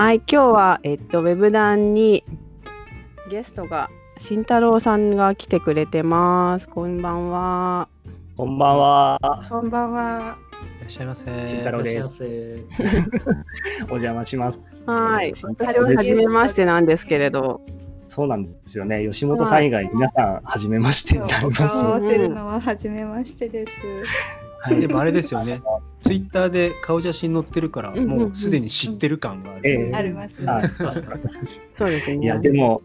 はい、今日は、えっと、ウェブ団にゲストが慎太郎さんが来てくれてます。こんばんは。こんばんは。こんばんは。いらっしゃいませ。慎太郎ですいらっしゃいまお邪魔します。はい、慎私は初めましてなんですけれど、そうなんですよね。吉本さん以外、皆さん、初めましてになりおます。合わせるのは初めましてです。せでもあれですよね。ツイッターで顔写真載ってるから、もうすでに知ってる感がある。ええありますね。はい そうですね。いや、でも、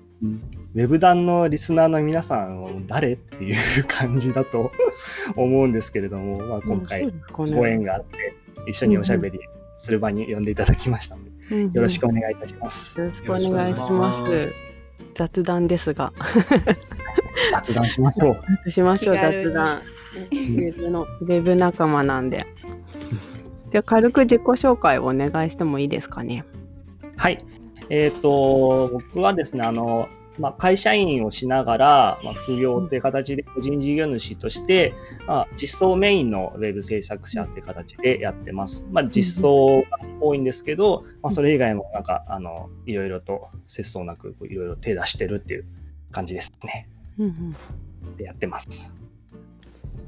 ウェブ団のリスナーの皆さんを誰っていう感じだと 思うんですけれども、まあ、今回ご縁があって、一緒におしゃべりする場に呼んでいただきましたので、よろしくお願いいたします。よろしくお願いします。雑談ですが。雑談しましょう。しましょう、雑談。ウェブのウェブ仲間なんで。じゃあ軽く自己紹介をお願いしてもいいですかね？はい。えっ、と、僕はですね、あの、まあ、会社員をしながら、まあ、副業という形で個人事業主として、まあ、実装メインのウェブ制作者という形でやってます。まあ、実装が多いんですけど、まあ、それ以外もなんか、あの、いろいろと節操なくいろいろ手出してるっていう感じですね。うんうんでやってます。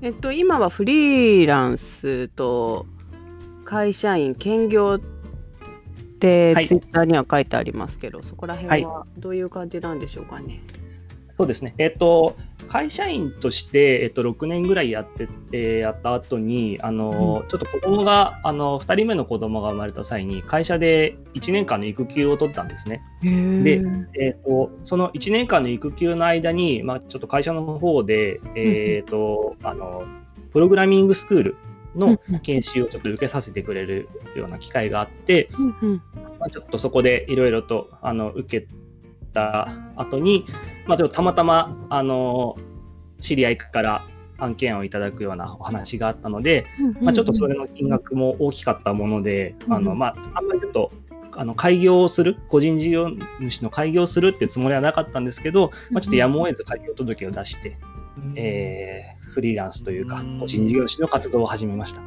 えっと、今はフリーランスと会社員、兼業ってはいツイッターには書いてありますけど、そこら辺はどういう感じなんでしょうかね。そうですね。えっ、と、会社員として、えっと、6年ぐらいやってて、やった後に、あの、ちょっと子供が、あの、2人目の子供が生まれた際に、会社で1年間の育休を取ったんですね。でえっ、と、その1年間の育休の間に、まあ、ちょっと会社の方で、えっ、と、あの、プログラミングスクールの研修をちょっと受けさせてくれるような機会があって、うんうん。まあ、ちょっとそこでいろいろとあの受けた後に、まあ、ちょっとたまたまあの知り合いから案件をいただくようなお話があったので、まあ、ちょっとそれの金額も大きかったもので、うんあのまあ、あんまりちょっとあの開業をする個人事業主の開業をするっていうつもりはなかったんですけど、まあ、ちょっとやむを得ず開業届を出して、えーフリーランスというかうん個人事業主の活動を始めました。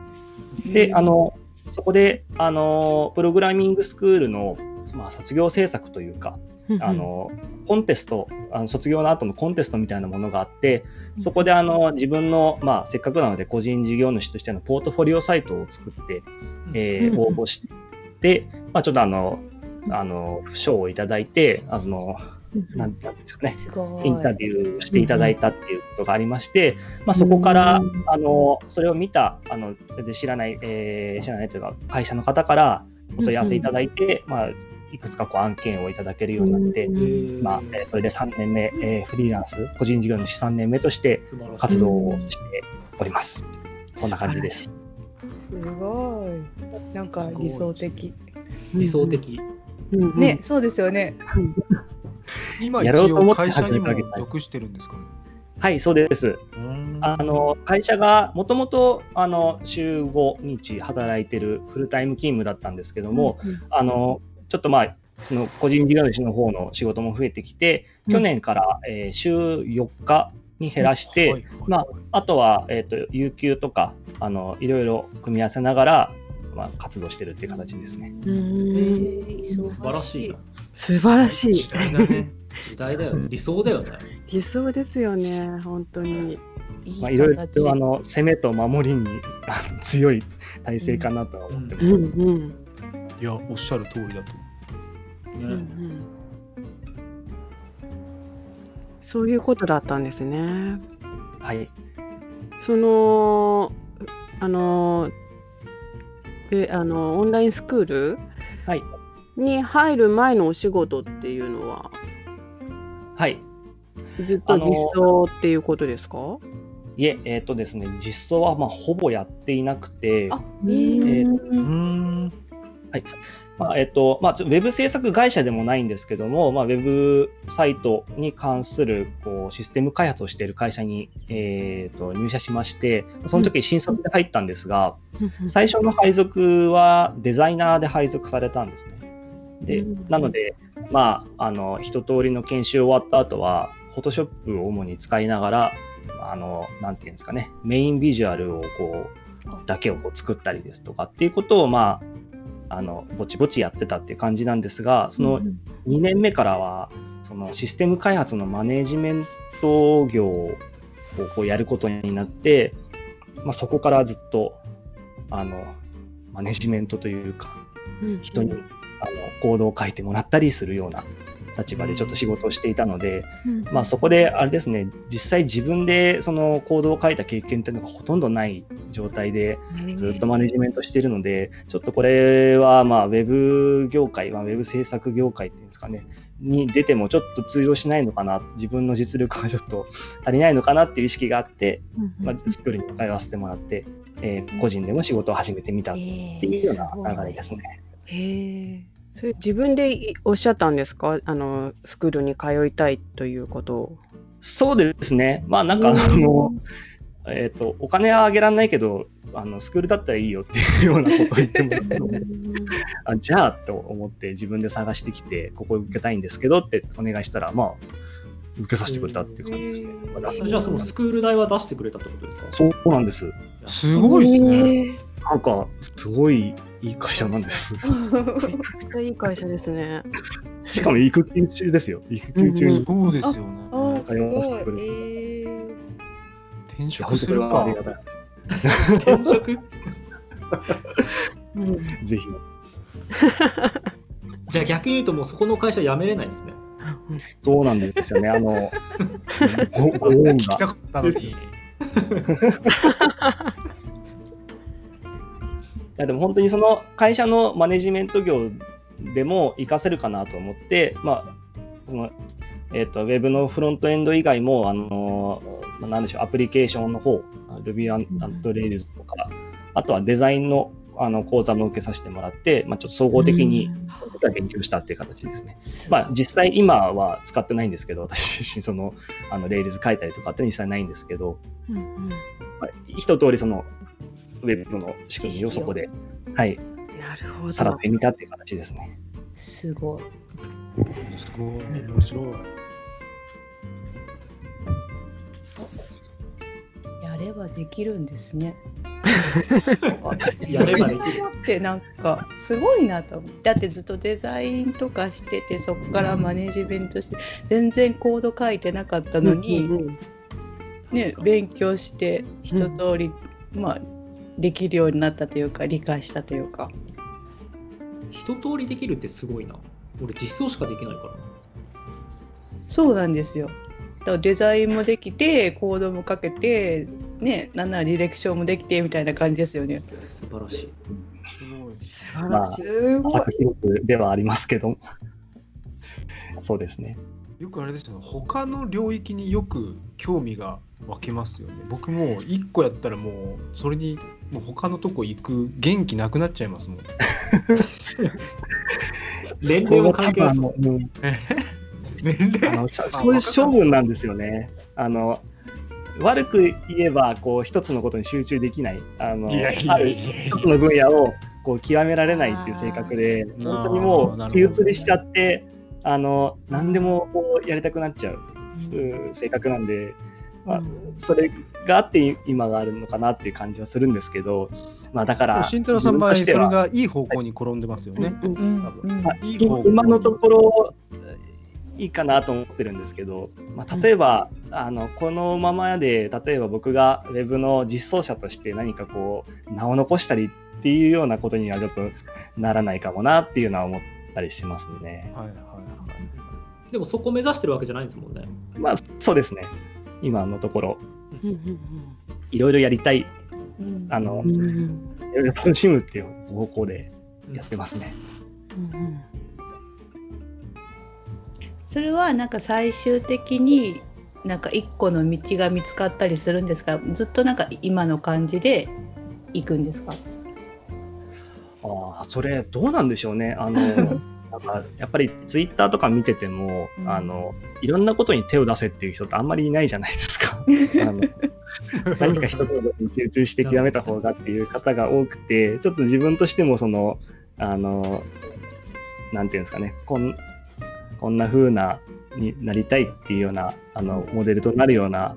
で、あの、そこで、あの、プログラミングスクールの、まあ、卒業制作というか、あの、コンテスト、あの卒業の後のコンテストみたいなものがあって、そこで、あの、自分の、まあ、せっかくなので、個人事業主としてのポートフォリオサイトを作って、えーうん応募して、まあ、ちょっとあの、あの、賞をいただいて、あの、なんなんですかね。インタビューしていただいたっていうことがありまして、まあ、そこから、うんあのそれを見たあの知らない、えー知らないというか会社の方からお問い合わせいただいて、まあ、いくつかこう案件をいただけるようになって、うんまあえーそれで3年目、えーフリーランス個人事業主3年目として活動をしております。そんな感じです。すごい。なんか理想的。理想的。うんうんね、そうですよね。今一やろうと思って応会社にも属してるんですかね。はい、そうです。あの会社がもともとあの週5日働いてるフルタイム勤務だったんですけども、あのちょっとまあその個人事業主の方の仕事も増えてきて、うん去年から、えー週4日に減らして、はいまあ、あとは、えー、と有給とかあのいろいろ組み合わせながら、まあ、活動してるっていう形ですね。素素晴らしいな。素晴らしい。時代だね。時代だよね。理想だよね。理想ですよね、本当に。まあ、いろいろあの攻めと守りに強い体制かなとは思ってます。うんうんいや、おっしゃる通りだと。うんうんそういうことだったんですね。はい、そのあのであのオンラインスクールはい、に入る前のお仕事っていうのははい。ずっと実装っていうことですか？いえ、えっ、とですね、実装はまあほぼやっていなくて、あ、えー、えーうーん。まあえっとまあ、ウェブ制作会社でもないんですけども、まあ、ウェブサイトに関するこうシステム開発をしている会社に、えー、と入社しまして、その時新卒で入ったんですが、最初の配属はデザイナーで配属されたんですね。でうんなので、まあ、あの一通りの研修終わった後は、Photoshop を主に使いながら、あのなんていうんですかね、メインビジュアルをこうだけをこう作ったりですとかっていうことを、まあ、あのぼちぼちやってたっていう感じなんですがその2年目からはそのシステム開発のマネジメント業をこうやることになって、まあ、そこからずっとあのマネジメントというか人にあのコードを書いてもらったりするような立場でちょっと仕事をしていたので、まあ、そこであれですね実際自分でそのコードを書いた経験っていうのがほとんどない状態でずっとマネジメントしているのでちょっとこれはまあウェブ業界、まあ、ウェブ制作業界っていうんですかねに出てもちょっと通用しないのかな自分の実力がちょっと足りないのかなっていう意識があって、まあ、スクールに通わせてもらって、えー個人でも仕事を始めてみたっていうような流れですね。へえ。それ自分でいおっしゃったんですか？あのスクールに通いたいということを。そうですね。まあなんかあの、えっ、と、お金はあげられないけど、あの、スクールだったらいいよっていうようなことを言ってもらったので、あじゃあと思って自分で探してきて、ここ受けたいんですけどってお願いしたら、まあ、受けさせてくれたっていう感じですね。だからじゃあそのスクール代は出してくれたってことですか？そうなんです。すごいですね。ね。なんか、すごいいい会社なんです。めちゃくちゃいい会社ですね。しかも育休中ですよ。育休中に。そうですよね。あーすごい。転職するか転職。ぜひ。じゃあ逆に言うともうそこの会社辞めれないですね。そうなんですよね。あの、ごご恩が やでも本当にその会社のマネジメント業でも活かせるかなと思って、まあそのえー、とウェブのフロントエンド以外も、あのまあなんでしょうアプリケーションの方 Ruby on Rails とか、あとはデザインのあの講座も受けさせてもらって、まあ、ちょっと総合的に勉強したっていう形ですね。まあ、実際今は使ってないんですけど、私自身そのあの Rails 書いたりとかって実際ないんですけど、うんうん。まあ、一通りそのウェブの仕組みをそこで、はい、なるほど。さらってみたっていう形ですね。すごい。すごい。面白い。やればできるんですね。やればできるってなんかすごいなと思ってだってずっとデザインとかしててそこからマネジメントして全然コード書いてなかったのに、うんうんね、勉強して一通り、まあできるようになったというか理解したというか一通りできるってすごいな。俺実装しかできないからな。そうなんですよ。だからデザインもできてコードもかけてねなんならディレクションもできてみたいな感じですよね。素晴らしい。すごい。素晴まあではありますけど、そうですね。よくあれですよね。他の領域によく興味が湧けますよね。僕もう一個やったらもうそれにもう他のとこ行く元気なくなっちゃいますもん。年齢も関係ない。あのうん年齢あのそういう勝負なんですよね。あの悪く言えばこう一つのことに集中できないあの一つの分野をこう極められないっていう性格で本当にもう気移りしちゃってあの何でもこうやりたくなっちゃううん。性格なんで、まあ、それがあって今があるのかなっていう感じはするんですけど、まあ、だから慎太郎さんの場合それがいい方向に転んでますよね。今のところいいかなと思ってるんですけど、まあ、例えば、あのこのままで例えば僕がウェブの実装者として何かこう名を残したりっていうようなことにはちょっとならないかもなっていうのは思ったりしますね。はいはいはい。でもそこ目指してるわけじゃないんですもんね。まあそうですね。今のところ。いろいろやりたい。うん。あのいろいろ楽しむっていう方向でやってますね。うん。それはなんか最終的になんか一個の道が見つかったりするんですか？ずっとなんか今の感じで行くんですか？ああ、それどうなんでしょうね。あの、なんかやっぱりツイッターとか見てても、うんあの、いろんなことに手を出せっていう人ってあんまりいないじゃないですか。あの何か一つのことに集中して極めた方がっていう方が多くて、ちょっと自分としてもその、あの、なんていうんですかね、こんこんな風なになりたいっていうような、あの、モデルとなるような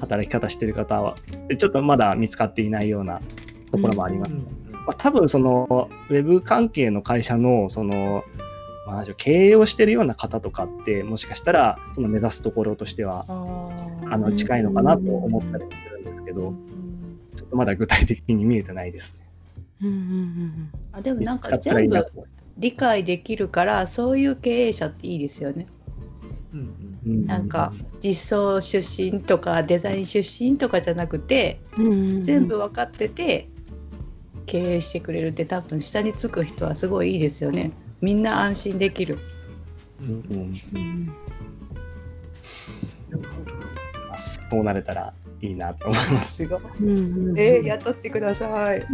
働き方してる方は、ちょっとまだ見つかっていないようなところもあります。まあ、多分そのウェブ関係の会社のその、まあなんでしょう、経営をしてるような方とかってもしかしたらその目指すところとしてはあの近いのかなと思ったりもするんですけど、ちょっとまだ具体的に見えてないですね。うんうんうんあでもなんか全部理解できるからそういう経営者っていいですよね。うんますなんか実装出身とかデザイン出身とかじゃなくてうんうん。全部分かってて経営してくれるって多分下につく人はすごいいいですよね。みんな安心できる。うん。うん。うん。まあそうなれたらいいなと思います。すごい。うん。うん。えー、雇ってください。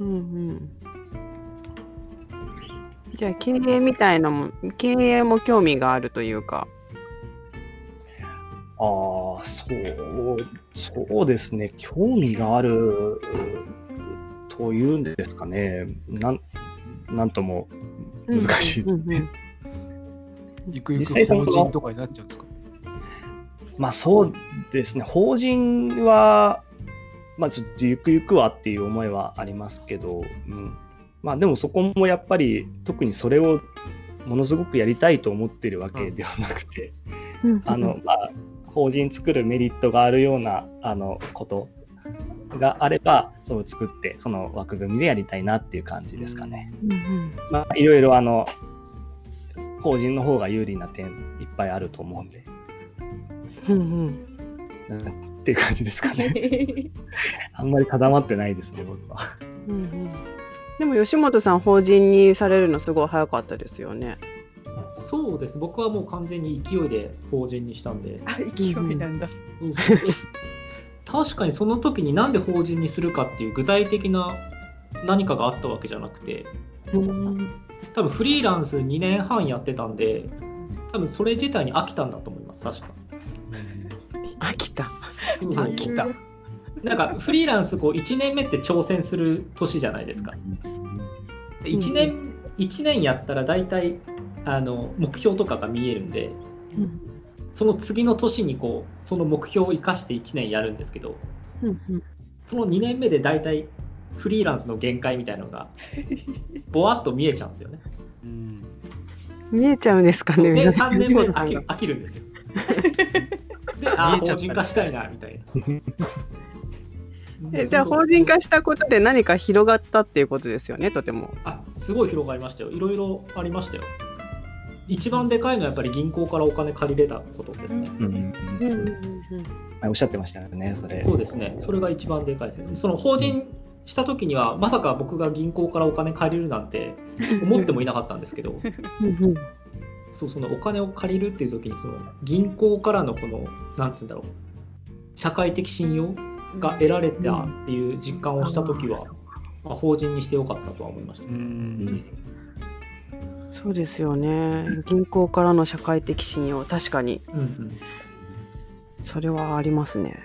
うん。うん。じゃあ経営みたいなも経営も興味があるというか。ああ、そう、そうですね。興味があるというんですかね。なん、なんとも難しいですうんうんゆくゆく法人とかになっちゃうんですか？まあそうですね。法人は、まあちょっとゆくゆくはっていう思いはありますけど、うん、まあでもそこもやっぱり特にそれをものすごくやりたいと思ってるわけではなくて、うん。あの、まあ、法人作るメリットがあるようなあのことがあれば、それを作って、その枠組みでやりたいなっていう感じですかね。うんうんまあ、いろいろあの、法人の方が有利な点いっぱいあると思うんで、うんうんうんっていう感じですかね。あんまり定まってないですね、僕は。うんうんでも吉本さん法人にされるのすごい早かったですよね。そうです。僕はもう完全に勢いで法人にしたんで。あ勢いなんだ。そうそう。確かにその時になんで法人にするかっていう具体的な何かがあったわけじゃなくて。うん多分フリーランス2年半やってたんで多分それ自体に飽きたんだと思います。確か。飽きた。飽きた。なんかフリーランスこう1年目って挑戦する年じゃないですか。で1年1年やったら大体あの目標とかが見えるんでうんその次の年にこうその目標を生かして1年やるんですけどうんうんその2年目で大体フリーランスの限界みたいのが ぼわっと見えちゃうんですよね。うん見えちゃうんですかね。で皆さん3年目飽き飽きるんですよ。で、あ法人化したいなみたいな。えじゃあ法人化したことで何か広がったっていうことですよね、とても。あすごい広がりましたよ。いろいろありましたよ。一番でかいのはやっぱり銀行からお金借りれたことですね。うんうんうんうんおっしゃってましたよね、それ。そうですね。それが一番でかいですね。その法人した時にはまさか僕が銀行からお金借りるなんて思ってもいなかったんですけど、そうそのお金を借りるっていう時にその銀行からのこのなんて言うんだろう社会的信用が得られたっていう実感をした時は、まあ、法人にしてよかったとは思いました。ううんんそうですよね。銀行からの社会的信用、確かに。うんうん。それはありますね。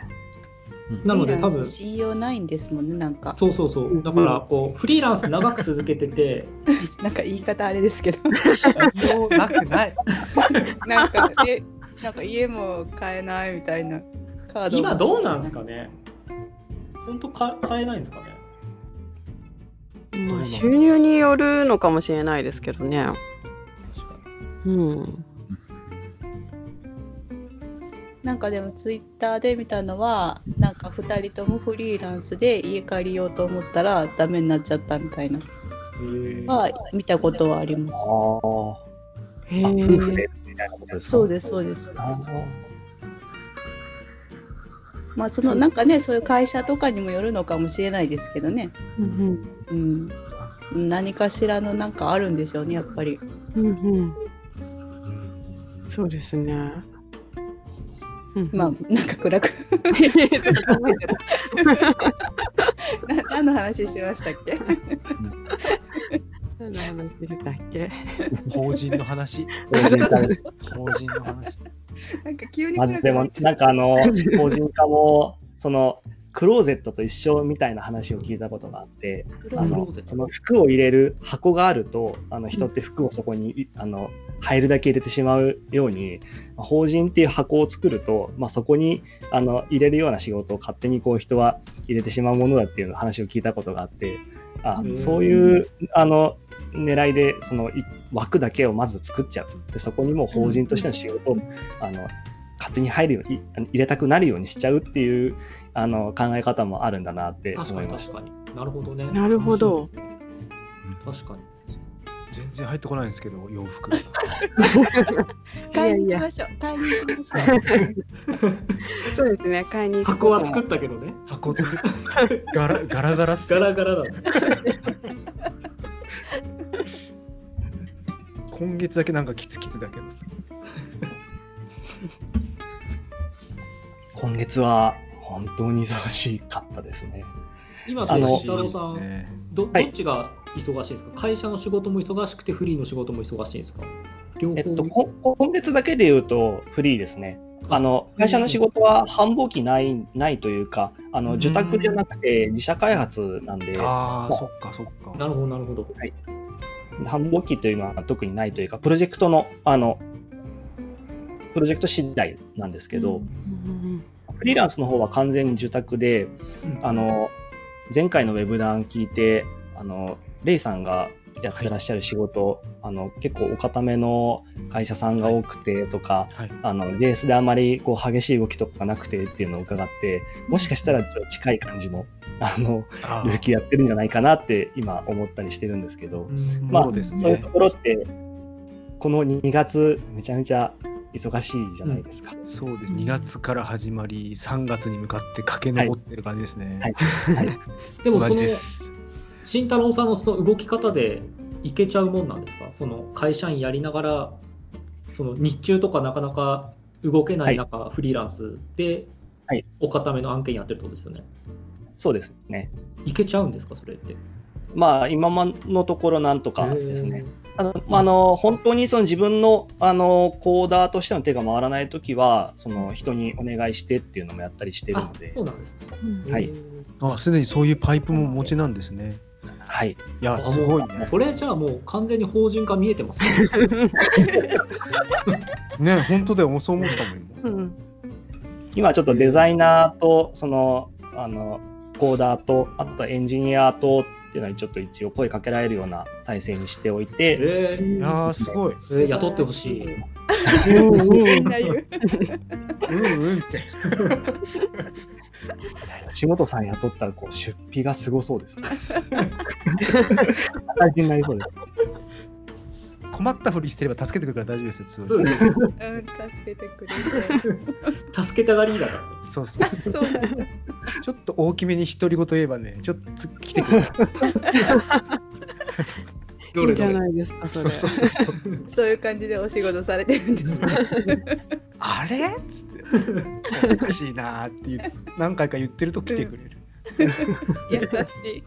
なので多分。信用ないんですもんねなんか。そうそうそう。だからこうフリーランス長く続けてて。なんか言い方あれですけど。信用なくない。なんかえなんか家も買えないみたいな。カードも。今どうなんですかね。本当か買えないんですかね。まあ、収入によるのかもしれないですけどね。うん。なんかでもツイッターで見たのはなんか2人ともフリーランスで家借りようと思ったらダメになっちゃったみたいなは見たことはあります。あへあ、あ夫婦えでみたいなことですか？そうですそうです。まあそのなんかねそういう会社とかにもよるのかもしれないですけどね。うんうん。何かしらのなんかあるんでしょうねやっぱり。うんうんうんそうですね。うんまあなんか暗く。何の話してましたっけ？何の話でしたっけ？法人の話。法人化です法人の話。なんか急にまあ、でも暗くなっ、ちゃうなんかあの、法人化も、その、クローゼットと一緒みたいな話を聞いたことがあってあのその服を入れる箱があるとあの人って服をそこにいあの入るだけ入れてしまうように法人っていう箱を作ると、まあ、そこにあの入れるような仕事を勝手にこう人は入れてしまうものだっていう話を聞いたことがあってあうん。そういうあの狙いでそのい枠だけをまず作っちゃう。でそこにもう法人としての仕事を、あの勝手に入るようにい入れたくなるようにしちゃうっていうあの考え方もあるんだなって思いました。に確かに。なるほどね。なるほどね。確かに。全然入ってこないんですけど洋服 買いに行きましょう。買いに行きましょう。そうですね、買いに箱は作っったけどね。箱作っ てガラガラガラガラガラだね。今月だけなんかキツキツだけどさ今月は本当に忙しかったですね。今、あの慎太郎さん、ねどどはい。っちが忙しいですか？会社の仕事も忙しくて、フリーの仕事も忙しいんですか？両方、えっと、こ今月だけで言うとフリーですね。あの会社の仕事は繁忙期ないないというかあの受託じゃなくて自社開発なんでああそっかそっか。なるほど、なるほど。繁忙期というのは特にないというかプロジェクトのあのプロジェクト次第なんですけど、うんフリーランスの方は完全に受託でうん。あの前回のウェブ談聞いてあのレイさんがやってらっしゃる仕事、あの結構お固めの会社さんが多くてとか、はい。あの JS であまりこう激しい動きとかがなくてっていうのを伺ってもしかしたらちょっと近い感じのあのあ領域やってるんじゃないかなって今思ったりしてるんですけど、うんまあね。そういうところってこの2月めちゃめちゃ忙しいじゃないですか。そうです。2月から始まり3月に向かって駆け上ってる感じですね、はい。はい。同でもその慎太郎さんのその動き方でいけちゃうもんなんですか？その会社員やりながらその日中とかなかなか動けない中、フリーランスではい。お固めの案件やってるってことですよね。そうですね。いけちゃうんですか？それって。まあ今のところなんとかですね。あのまああの本当にその自分のあのコーダーとしての手が回らないときはその人にお願いしてっていうのもやったりしてるので。そう、なんですね。うん。はいあすでにそういうパイプもお持ちなんですね。はい、いやあすごいね。もうこれじゃあもう完全に法人化見えてますね。ね本当だよそう思ったもん今。うん。今ちょっとデザイナーとそのあのコーダーとあとエンジニアとっていうのにちょっと一応声かけられるような体制にしておいて、えーいやーすごいえー雇ってほしい。うんうんう。うんうんって 仕事さん雇ったらこう出費がすごそうですね。大変になりそうです。困ったふりしてれば助けてくるから大丈夫ですよ通そうですねうん、助けてくれそ助けたがりだからね。そうそうう。そうなんだ。ちょっと大きめに独り言言えばねちょっと来てくれるどいいじゃないですか、それ。そうそうそうそうそういう感じでお仕事されてるんですね。あれ？っつっておかしいなーって言う何回か言ってると来てくれる優しい。